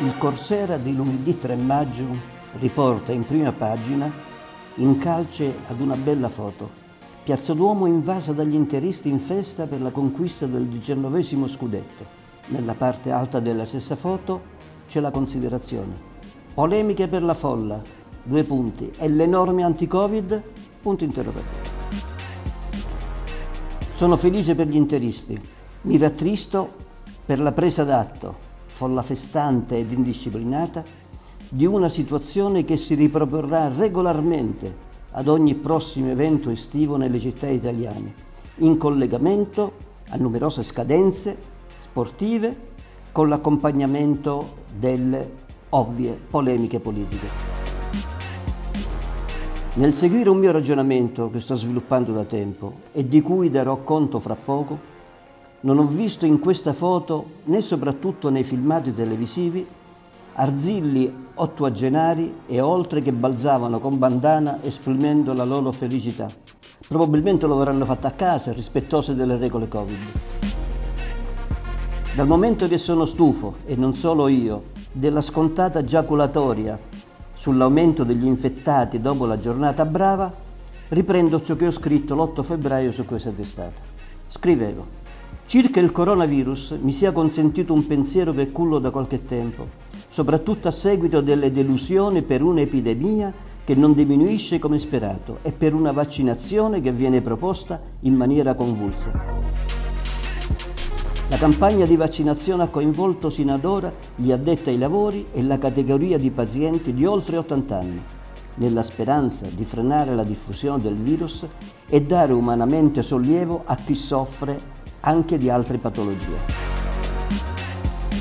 Il Corsera di lunedì 3 maggio riporta in prima pagina in calce ad una bella foto. Piazza Duomo invasa dagli interisti in festa per la conquista del diciannovesimo scudetto. Nella parte alta della stessa foto c'è la considerazione. Polemiche per la folla, due punti, e le norme anti-Covid, punto interrogativo. Sono felice per gli interisti, mi rattristo per la presa d'atto folla festante ed indisciplinata, di una situazione che si riproporrà regolarmente ad ogni prossimo evento estivo nelle città italiane, in collegamento a numerose scadenze sportive con l'accompagnamento delle ovvie polemiche politiche. Nel seguire un mio ragionamento che sto sviluppando da tempo e di cui darò conto fra poco, non ho visto in questa foto, né soprattutto nei filmati televisivi, arzilli ottuagenari e oltre che balzavano con bandana esprimendo la loro felicità. Probabilmente lo avranno fatto a casa, rispettose delle regole Covid. Dal momento che sono stufo, e non solo io, della scontata giaculatoria sull'aumento degli infettati dopo la giornata brava, riprendo ciò che ho scritto l'8 febbraio su questa testata. Scrivevo, Circa il coronavirus mi sia consentito un pensiero che cullo da qualche tempo, soprattutto a seguito delle delusioni per un'epidemia che non diminuisce come sperato e per una vaccinazione che viene proposta in maniera convulsa. La campagna di vaccinazione ha coinvolto sino ad ora gli addetti ai lavori e la categoria di pazienti di oltre 80 anni, nella speranza di frenare la diffusione del virus e dare umanamente sollievo a chi soffre anche di altre patologie.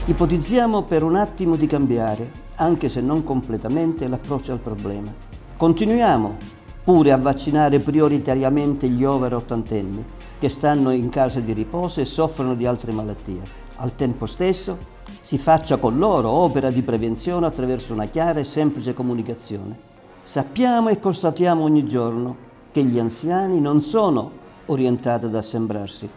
Ipotizziamo per un attimo di cambiare, anche se non completamente, l'approccio al problema. Continuiamo pure a vaccinare prioritariamente gli over ottantenni che stanno in case di riposo e soffrono di altre malattie. Al tempo stesso si faccia con loro opera di prevenzione attraverso una chiara e semplice comunicazione. Sappiamo e constatiamo ogni giorno che gli anziani non sono orientati ad assembrarsi,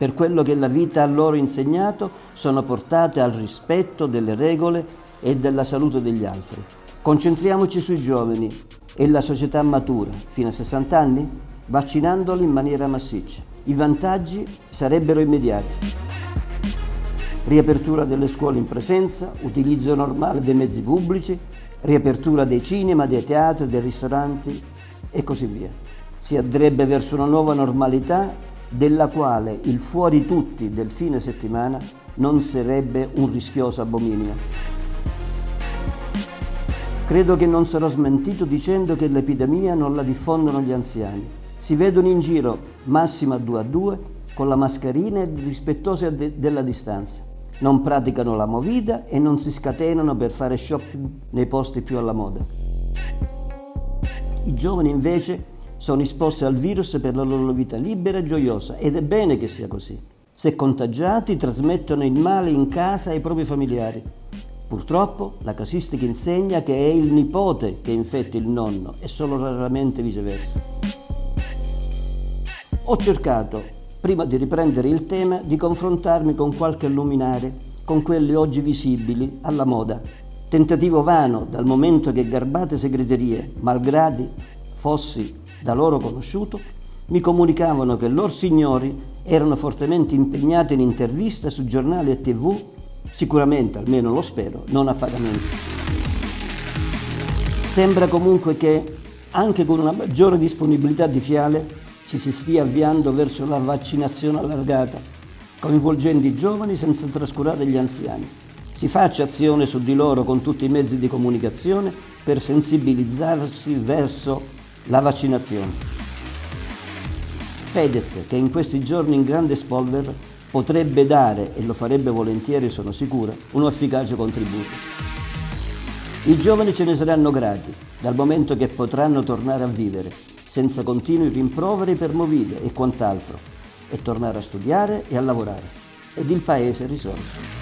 per quello che la vita ha loro insegnato, sono portate al rispetto delle regole e della salute degli altri. Concentriamoci sui giovani e la società matura, fino a 60 anni, vaccinandoli in maniera massiccia. I vantaggi sarebbero immediati. Riapertura delle scuole in presenza, utilizzo normale dei mezzi pubblici, riapertura dei cinema, dei teatri, dei ristoranti e così via. Si andrebbe verso una nuova normalità della quale il fuori tutti del fine settimana non sarebbe un rischioso abominio. Credo che non sarò smentito dicendo che l'epidemia non la diffondono gli anziani. Si vedono in giro, massima due a due, con la mascherina e rispettosi de- della distanza. Non praticano la movida e non si scatenano per fare shopping nei posti più alla moda. I giovani invece sono esposti al virus per la loro vita libera e gioiosa ed è bene che sia così. Se contagiati trasmettono il male in casa ai propri familiari. Purtroppo la casistica insegna che è il nipote che infetta il nonno e solo raramente viceversa. Ho cercato, prima di riprendere il tema, di confrontarmi con qualche luminare, con quelli oggi visibili alla moda. Tentativo vano dal momento che garbate segreterie, malgradi fossi da loro conosciuto, mi comunicavano che loro signori erano fortemente impegnati in interviste su giornali e tv, sicuramente, almeno lo spero, non a pagamento. Sembra comunque che anche con una maggiore disponibilità di fiale ci si stia avviando verso la vaccinazione allargata, coinvolgendo i giovani senza trascurare gli anziani. Si faccia azione su di loro con tutti i mezzi di comunicazione per sensibilizzarsi verso la vaccinazione. Fedez, che in questi giorni in grande spolver, potrebbe dare, e lo farebbe volentieri sono sicura, un efficace contributo. I giovani ce ne saranno grati, dal momento che potranno tornare a vivere, senza continui rimproveri per movide e quant'altro, e tornare a studiare e a lavorare. Ed il paese risorge.